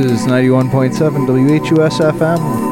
is 91.7 WHUS FM.